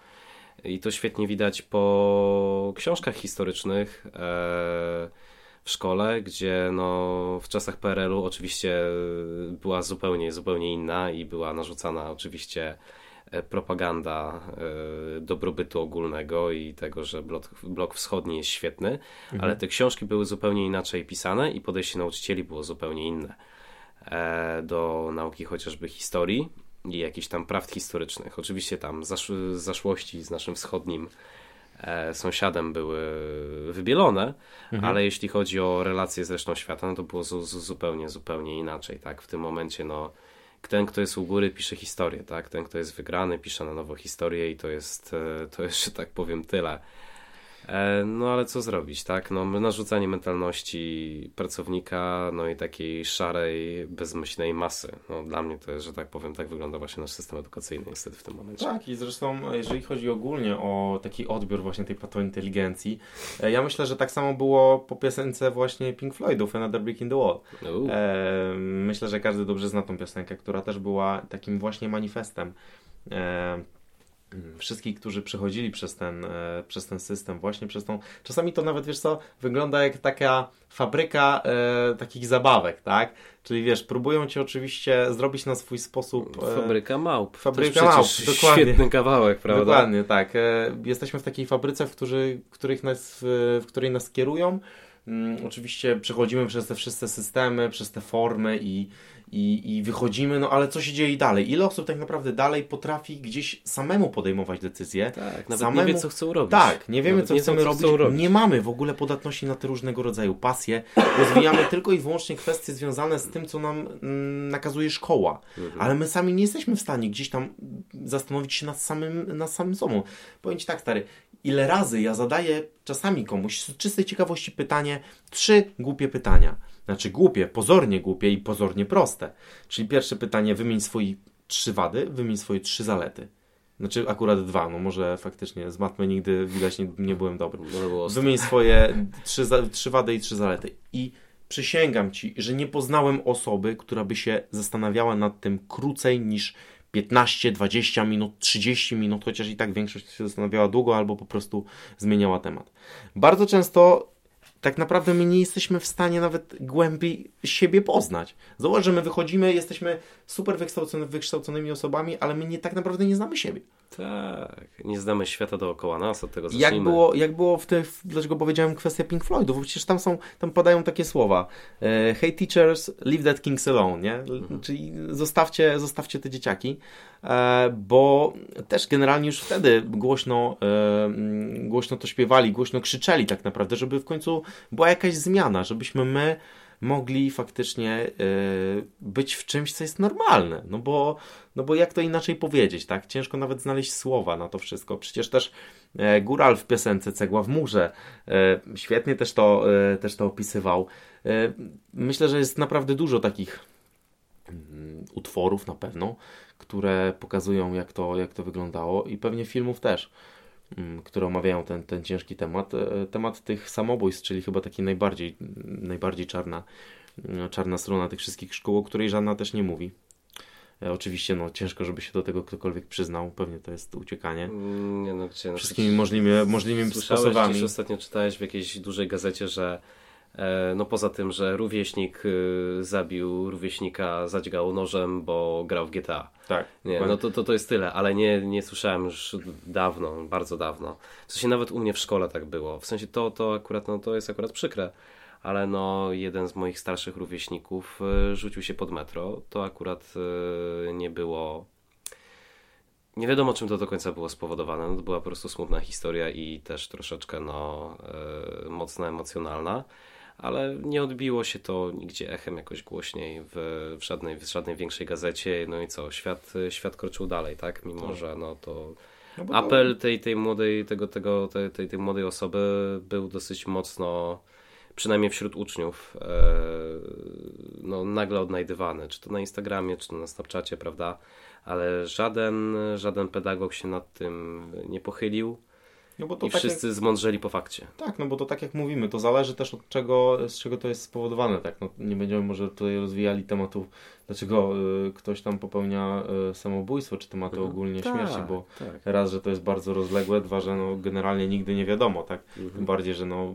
I to świetnie widać po książkach historycznych e, w szkole, gdzie no, w czasach PRL-u oczywiście była zupełnie, zupełnie inna i była narzucana oczywiście E, propaganda e, dobrobytu ogólnego i tego, że blok, blok wschodni jest świetny, mhm. ale te książki były zupełnie inaczej pisane i podejście nauczycieli było zupełnie inne e, do nauki chociażby historii i jakichś tam prawd historycznych. Oczywiście tam zasz zaszłości z naszym wschodnim sąsiadem były wybielone, mhm. ale jeśli chodzi o relacje z resztą świata, no to było zupełnie, zupełnie inaczej. Tak? W tym momencie no, ten, kto jest u góry, pisze historię, tak? Ten, kto jest wygrany, pisze na nowo historię i to jest, e, to jest, że tak powiem, tyle. E, no ale co zrobić, tak? No, narzucanie mentalności pracownika, no i takiej szarej, bezmyślnej masy. No, dla mnie to jest, że tak powiem, tak wygląda właśnie nasz system edukacyjny niestety w tym momencie. Tak i zresztą jeżeli chodzi ogólnie o taki odbiór właśnie tej patointeligencji, e, ja myślę, że tak samo było po piosence właśnie Pink Floydów Another Brick in the Wall. E, myślę, że każdy dobrze zna tą piosenkę, która też była takim właśnie manifestem. Wszystkich, którzy przechodzili przez ten, e, przez ten system, właśnie przez tą. Czasami to nawet wiesz co, wygląda jak taka fabryka e, takich zabawek, tak? Czyli wiesz, próbują cię oczywiście zrobić na swój sposób. E, fabryka małp. Fabryka małp, dokładnie. Świetny kawałek, prawda? Dokładnie, tak. E, jesteśmy w takiej fabryce, w, którzy, których nas, w, w której nas kierują. Mm, oczywiście przechodzimy przez te wszystkie systemy, przez te formy i i, i wychodzimy, no ale co się dzieje dalej? Ile osób tak naprawdę dalej potrafi gdzieś samemu podejmować decyzje? Tak, nawet samemu... nie wie, co chcą robić. Tak, nie wiemy, nawet co nie chcemy co robić. robić. Nie mamy w ogóle podatności na te różnego rodzaju pasje. Rozwijamy tylko i wyłącznie kwestie związane z tym, co nam mm, nakazuje szkoła. Mhm. Ale my sami nie jesteśmy w stanie gdzieś tam zastanowić się nad samym, nad samym sobą. Powiem Ci tak, stary, ile razy ja zadaję czasami komuś z czystej ciekawości pytanie, trzy głupie pytania znaczy głupie, pozornie głupie i pozornie proste. Czyli pierwsze pytanie, wymień swoje trzy wady, wymień swoje trzy zalety. Znaczy akurat dwa, no może faktycznie z matmy nigdy widać nie, nie byłem dobry. Wymień swoje trzy, trzy wady i trzy zalety. I przysięgam Ci, że nie poznałem osoby, która by się zastanawiała nad tym krócej niż 15, 20 minut, 30 minut, chociaż i tak większość się zastanawiała długo albo po prostu zmieniała temat. Bardzo często tak naprawdę my nie jesteśmy w stanie nawet głębiej siebie poznać. Zobacz, że my wychodzimy, jesteśmy super wykształcony, wykształconymi osobami, ale my nie, tak naprawdę nie znamy siebie. Tak, nie znamy świata dookoła nas, od tego zacznijmy. Jak było, jak było w tych, dlaczego powiedziałem kwestia Pink Floydów, bo przecież tam są, tam padają takie słowa e, hey teachers, leave that kings alone, nie? Mhm. Czyli zostawcie, zostawcie te dzieciaki, bo też generalnie już wtedy głośno, e, głośno to śpiewali, głośno krzyczeli tak naprawdę, żeby w końcu była jakaś zmiana, żebyśmy my mogli faktycznie yy, być w czymś, co jest normalne. No bo, no bo jak to inaczej powiedzieć, tak? Ciężko nawet znaleźć słowa na to wszystko. Przecież też e, Góral w piosence Cegła w murze e, świetnie też to, e, też to opisywał. E, myślę, że jest naprawdę dużo takich mm, utworów na pewno, które pokazują jak to, jak to wyglądało i pewnie filmów też. Mm, które omawiają ten, ten ciężki temat. E, temat tych samobójstw, czyli chyba taki najbardziej, najbardziej czarna, mm, czarna strona tych wszystkich szkół, o której żadna też nie mówi. E, oczywiście no, ciężko, żeby się do tego ktokolwiek przyznał. Pewnie to jest uciekanie. Mm, nie, no, gdzie, no, Wszystkimi możliwymi, możliwymi sposobami. Gdzieś ostatnio czytałeś w jakiejś dużej gazecie, że no poza tym, że rówieśnik y, zabił rówieśnika, zadźgał nożem, bo grał w GTA. Tak. Nie, no to, to, to jest tyle, ale nie, nie słyszałem już dawno, bardzo dawno. W sensie nawet u mnie w szkole tak było. W sensie to, to akurat, no to jest akurat przykre. Ale no jeden z moich starszych rówieśników y, rzucił się pod metro. To akurat y, nie było nie wiadomo, czym to do końca było spowodowane. No, to była po prostu smutna historia i też troszeczkę no, mocno emocjonalna ale nie odbiło się to nigdzie echem jakoś głośniej w, w, żadnej, w żadnej większej gazecie. No i co, świat, świat kroczył dalej, tak? Mimo, tak. że no to no to... apel tej, tej młodej, tego, tego, tej, tej, tej młodej osoby był dosyć mocno przynajmniej wśród uczniów, e, no, nagle odnajdywany, czy to na Instagramie, czy to na Snapchacie, prawda? Ale żaden, żaden pedagog się nad tym nie pochylił. No bo to I tak wszyscy jak... zmądrzeli po fakcie. Tak, no bo to tak jak mówimy, to zależy też od czego, z czego to jest spowodowane. Tak? No, nie będziemy może tutaj rozwijali tematu, dlaczego y, ktoś tam popełnia y, samobójstwo, czy tematy mhm. ogólnie tak, śmierci, bo tak. raz, że to jest bardzo rozległe, dwa, że no, generalnie nigdy nie wiadomo. Tak? Mhm. Tym bardziej, że no,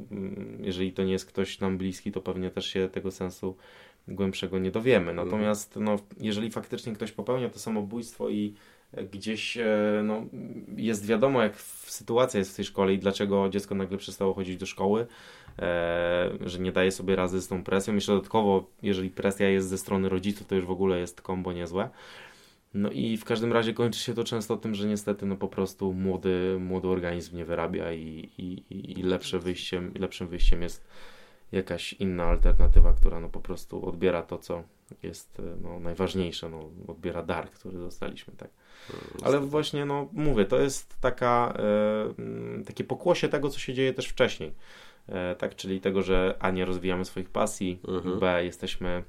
jeżeli to nie jest ktoś nam bliski, to pewnie też się tego sensu głębszego nie dowiemy. Mhm. Natomiast no, jeżeli faktycznie ktoś popełnia to samobójstwo i gdzieś e, no, jest wiadomo, jak sytuacja jest w tej szkole i dlaczego dziecko nagle przestało chodzić do szkoły, e, że nie daje sobie razy z tą presją. Jeszcze dodatkowo, jeżeli presja jest ze strony rodziców, to już w ogóle jest kombo niezłe. No i w każdym razie kończy się to często tym, że niestety no po prostu młody, młody organizm nie wyrabia i, i, i lepsze wyjściem, lepszym wyjściem jest jakaś inna alternatywa, która no po prostu odbiera to, co jest no, najważniejsze, no, odbiera dar, który dostaliśmy, tak. Ale właśnie, no mówię, to jest taka, e, takie pokłosie tego, co się dzieje też wcześniej. E, tak, czyli tego, że A nie rozwijamy swoich pasji, mhm. B jesteśmy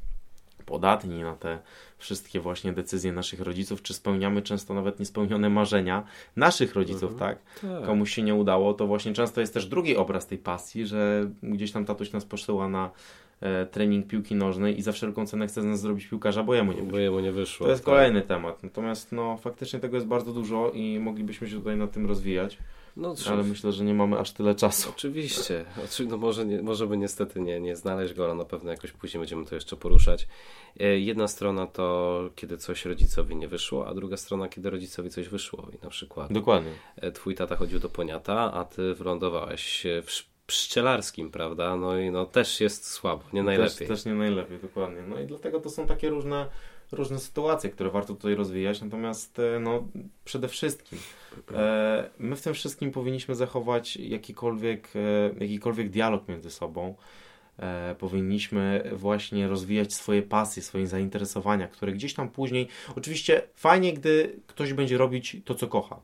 podatni na te wszystkie właśnie decyzje naszych rodziców, czy spełniamy często nawet niespełnione marzenia naszych rodziców, mhm. tak? tak? Komuś się nie udało, to właśnie często jest też drugi obraz tej pasji, że gdzieś tam tatuś nas posyła na trening piłki nożnej i za wszelką cenę chce z nas zrobić piłkarza, bo jemu nie wyszło. Bo jemu nie wyszło to jest tak. kolejny temat. Natomiast no faktycznie tego jest bardzo dużo i moglibyśmy się tutaj na tym rozwijać. No, ale myślę, że nie mamy aż tyle czasu. Oczywiście. No może, nie, może by niestety nie, nie znaleźć go, ale na pewno jakoś później będziemy to jeszcze poruszać. E, jedna strona to, kiedy coś rodzicowi nie wyszło, a druga strona, kiedy rodzicowi coś wyszło. I na przykład Dokładnie. E, twój tata chodził do poniata, a ty wylądowałeś w pszczelarskim, prawda? No i no też jest słabo, nie najlepiej. Też, też nie najlepiej, dokładnie. No i dlatego to są takie różne różne sytuacje, które warto tutaj rozwijać, natomiast e, no, przede wszystkim e, my w tym wszystkim powinniśmy zachować jakikolwiek, e, jakikolwiek dialog między sobą. E, powinniśmy właśnie rozwijać swoje pasje, swoje zainteresowania, które gdzieś tam później, oczywiście fajnie, gdy ktoś będzie robić to, co kocha.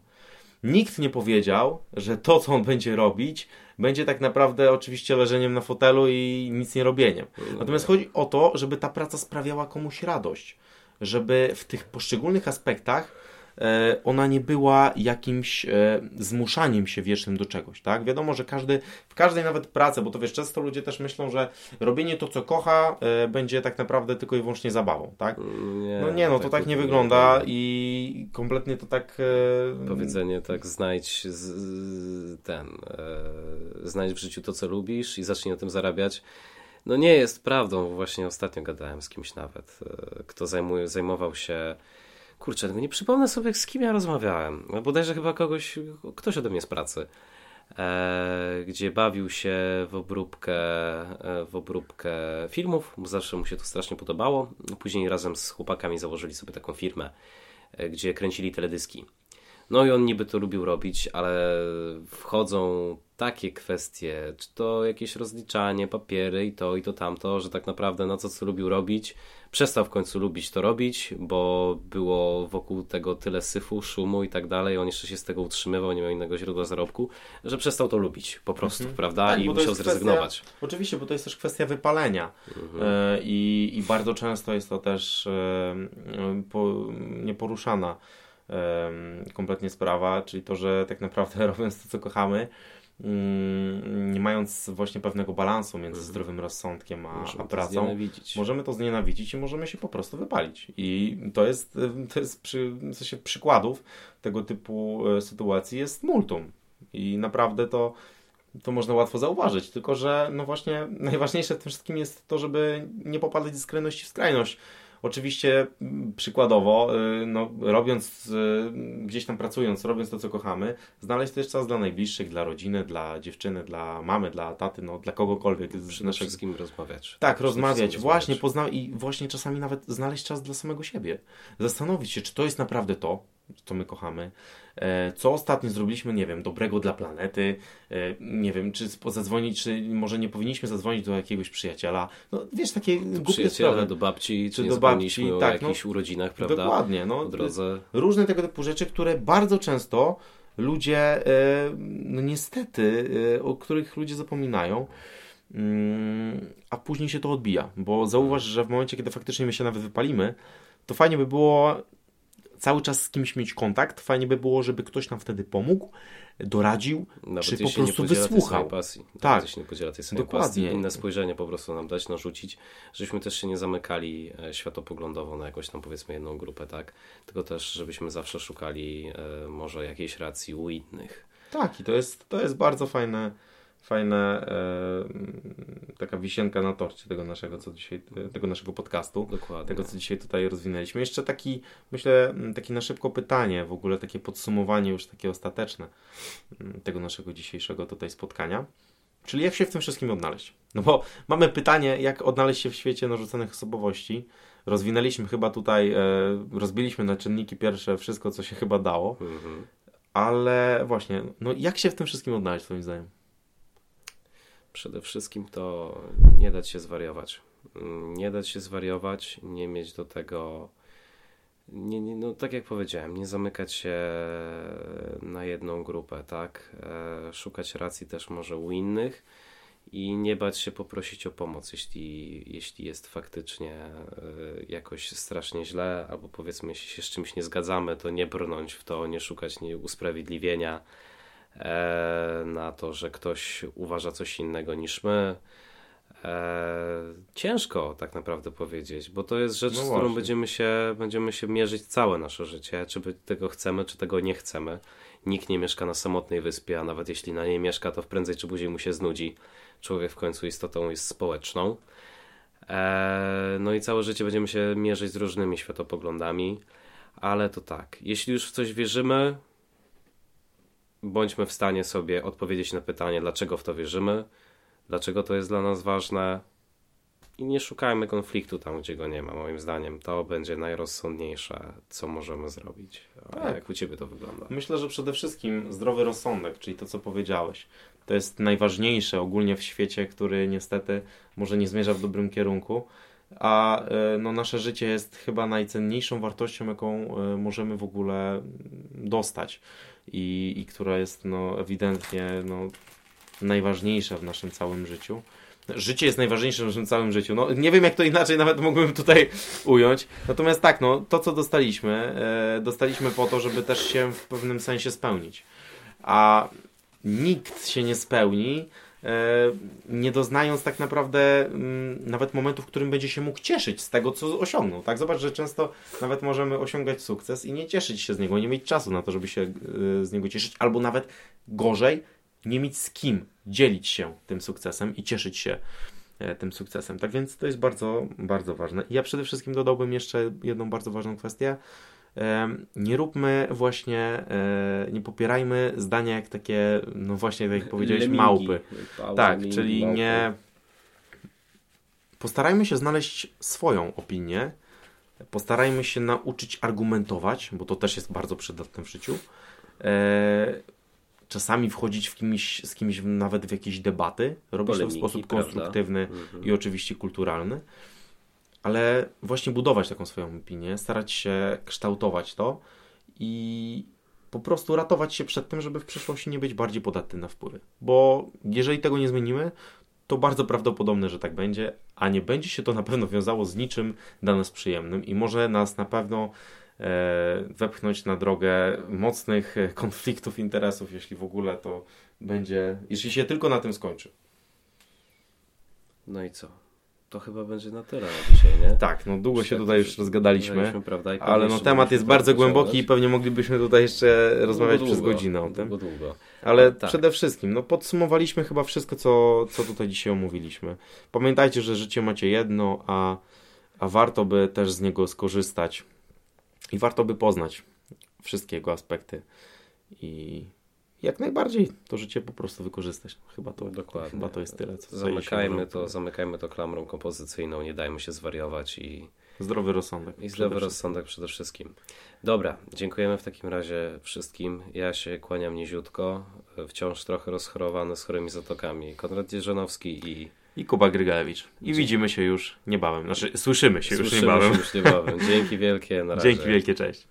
Nikt nie powiedział, że to, co on będzie robić, będzie tak naprawdę oczywiście leżeniem na fotelu i nic nie robieniem. Natomiast chodzi o to, żeby ta praca sprawiała komuś radość żeby w tych poszczególnych aspektach e, ona nie była jakimś e, zmuszaniem się wiecznym do czegoś, tak? Wiadomo, że każdy, w każdej nawet pracy, bo to wiesz, często ludzie też myślą, że robienie to, co kocha, e, będzie tak naprawdę tylko i wyłącznie zabawą, tak? Nie, no nie, no to tak, tak nie wygląda i kompletnie to tak... Powiedzenie tak, znajdź ten, znajdź w życiu to, co lubisz i zacznij na tym zarabiać no nie jest prawdą. Właśnie ostatnio gadałem z kimś nawet, e, kto zajmuje, zajmował się. Kurczę, nie przypomnę sobie z kim ja rozmawiałem. No bodajże chyba kogoś, ktoś ode mnie z pracy. E, gdzie bawił się w obróbkę, e, w obróbkę filmów, zawsze mu się to strasznie podobało. Później razem z chłopakami założyli sobie taką firmę, e, gdzie kręcili teledyski. No i on niby to lubił robić, ale wchodzą takie kwestie, czy to jakieś rozliczanie, papiery i to i to tamto, że tak naprawdę na co co lubił robić, przestał w końcu lubić to robić, bo było wokół tego tyle syfu, szumu i tak dalej, on jeszcze się z tego utrzymywał, nie miał innego źródła zarobku, że przestał to lubić po prostu, mhm. prawda? Tak, I musiał zrezygnować. Kwestia, oczywiście, bo to jest też kwestia wypalenia mhm. e, i, i bardzo często jest to też e, po, nieporuszana kompletnie sprawa, czyli to, że tak naprawdę robiąc to, co kochamy, nie mając właśnie pewnego balansu między zdrowym rozsądkiem a, a pracą, to możemy to znienawidzić i możemy się po prostu wypalić. I to jest, to jest przy, w sensie przykładów tego typu e, sytuacji jest multum. I naprawdę to, to można łatwo zauważyć, tylko że no właśnie najważniejsze w tym wszystkim jest to, żeby nie popadać z skrajności w skrajność Oczywiście mm, przykładowo, y, no, robiąc, y, gdzieś tam pracując, robiąc to, co kochamy, znaleźć też czas dla najbliższych, dla rodziny, dla dziewczyny, dla mamy, dla taty, no, dla kogokolwiek. Z Przede naszego... wszystkim rozmawiać. Tak, rozmawiać, właśnie, pozna... i właśnie czasami nawet znaleźć czas dla samego siebie. Zastanowić się, czy to jest naprawdę to, co my kochamy. E, co ostatnio zrobiliśmy, nie wiem, dobrego dla planety, e, nie wiem, czy zadzwonić, czy może nie powinniśmy zadzwonić do jakiegoś przyjaciela. No wiesz, takie do głupie sprawy. do babci, czy, do babci, tak, o jakichś no, urodzinach, prawda? Dokładnie, no. Drodze. Różne tego typu rzeczy, które bardzo często ludzie, e, no niestety, o których ludzie zapominają, mm, a później się to odbija, bo zauważ, że w momencie, kiedy faktycznie my się nawet wypalimy, to fajnie by było cały czas z kimś mieć kontakt, fajnie by było, żeby ktoś nam wtedy pomógł, doradził, Nawet czy po prostu wysłuchał. pasji. Nawet Tak. Jeśli nie podziela tej swojej Dokładnie. pasji, inne spojrzenie po prostu nam dać, narzucić, żebyśmy też się nie zamykali e, światopoglądowo na jakąś tam powiedzmy jedną grupę, tak? Tylko też, żebyśmy zawsze szukali e, może jakiejś racji u innych. Tak, i to jest, to jest bardzo fajne, fajne e, taka wisienka na torcie tego naszego, co dzisiaj, tego naszego podcastu. Dokładnie. tego, co dzisiaj tutaj rozwinęliśmy. Jeszcze taki, myślę, takie na szybko pytanie, w ogóle takie podsumowanie już takie ostateczne tego naszego dzisiejszego tutaj spotkania. Czyli jak się w tym wszystkim odnaleźć? No bo mamy pytanie, jak odnaleźć się w świecie narzuconych osobowości. Rozwinęliśmy chyba tutaj, e, rozbiliśmy na czynniki pierwsze wszystko, co się chyba dało, Mhm. ale właśnie, no jak się w tym wszystkim odnaleźć, twoim zdaniem? Przede wszystkim to nie dać się zwariować. Mm, Nie dać się zwariować, nie mieć do tego. Nie, nie, no, tak jak powiedziałem, nie zamykać się na jedną grupę, tak? E, szukać racji też może u innych i nie bać się poprosić o pomoc, jeśli, jeśli jest faktycznie e, jakoś strasznie źle, albo powiedzmy, jeśli się z czymś nie zgadzamy, to nie brnąć w to, nie szukać usprawiedliwienia na to, że ktoś uważa coś innego niż my. E, ciężko tak naprawdę powiedzieć, bo to jest rzecz, No z którą będziemy się, będziemy się mierzyć całe nasze życie, czy tego chcemy, czy tego nie chcemy. Nikt nie mieszka na samotnej wyspie, a nawet jeśli na niej mieszka, to prędzej czy później mu się znudzi. Człowiek w końcu istotą jest społeczną. E, no i całe życie będziemy się mierzyć z różnymi światopoglądami, ale to tak, jeśli już w coś wierzymy, bądźmy w stanie sobie odpowiedzieć na pytanie, dlaczego w to wierzymy, dlaczego to jest dla nas ważne i nie szukajmy konfliktu tam, gdzie go nie ma, moim zdaniem. To będzie najrozsądniejsze, co możemy zrobić. A Tak. jak u Ciebie to wygląda? Myślę, że przede wszystkim zdrowy rozsądek, czyli to, co powiedziałeś. To jest najważniejsze ogólnie w świecie, który niestety może nie zmierza w dobrym kierunku, a e, no, nasze życie jest chyba najcenniejszą wartością, jaką e, możemy w ogóle dostać i, i która jest no, ewidentnie no, najważniejsza w naszym całym życiu. Życie jest najważniejsze w naszym całym życiu. No, nie wiem, jak to inaczej nawet mógłbym tutaj ująć. Natomiast tak, no, to co dostaliśmy, e, dostaliśmy po to, żeby też się w pewnym sensie spełnić. A nikt się nie spełni, nie doznając tak naprawdę mm, nawet momentu, w którym będzie się mógł cieszyć z tego, co osiągnął. Tak, zobacz, że często nawet możemy osiągać sukces i nie cieszyć się z niego, nie mieć czasu na to, żeby się e, z niego cieszyć, albo nawet gorzej, nie mieć z kim dzielić się tym sukcesem i cieszyć się e, tym sukcesem. Tak więc to jest bardzo, bardzo ważne. I ja przede wszystkim dodałbym jeszcze jedną bardzo ważną kwestię. Nie róbmy właśnie, e, nie popierajmy zdania jak takie, no właśnie tak jak powiedziałeś, Lemingi. małpy. Pały, Tak, lemingi, czyli małpy. nie. Postarajmy się znaleźć swoją opinię. Postarajmy się nauczyć argumentować, bo to też jest bardzo przydatne w życiu. E, czasami wchodzić w kimś, z kimś nawet w jakieś debaty, robić to w Polemiki, sposób prawda? konstruktywny Mhm. i oczywiście kulturalny, ale właśnie budować taką swoją opinię, starać się kształtować to i po prostu ratować się przed tym, żeby w przyszłości nie być bardziej podatny na wpływy. Bo jeżeli tego nie zmienimy, to bardzo prawdopodobne, że tak będzie, a nie będzie się to na pewno wiązało z niczym dla nas przyjemnym i może nas na pewno e, wepchnąć na drogę mocnych e, konfliktów interesów, jeśli w ogóle to będzie, jeśli się tylko na tym skończy. No i co? To chyba będzie na tyle na dzisiaj, nie? Tak, no długo się tutaj już rozgadaliśmy. Prawda? Ale no temat jest bardzo głęboki i pewnie moglibyśmy tutaj jeszcze rozmawiać Długo, przez godzinę o tym. Długo, długo. Ale Tak. przede wszystkim, no podsumowaliśmy chyba wszystko, co, co tutaj dzisiaj omówiliśmy. Pamiętajcie, że życie macie jedno, a, a warto by też z niego skorzystać i warto by poznać wszystkie jego aspekty i jak najbardziej to życie po prostu wykorzystać. Chyba to, Dokładnie. chyba to jest tyle. Co Zamykajmy to, zamykajmy to klamrą kompozycyjną, nie dajmy się zwariować i, Zdrowy rozsądek. i przede zdrowy wszystkim. rozsądek przede wszystkim. Dobra, dziękujemy w takim razie wszystkim. Ja się kłaniam niziutko, wciąż trochę rozchorowany z chorymi zatokami. Konrad Dzierżanowski i I Kuba Grygalewicz. I widzimy się już niebawem. Znaczy, słyszymy się już słyszymy niebawem. się już niebawem. Dzięki wielkie, na razie. Dzięki wielkie, cześć.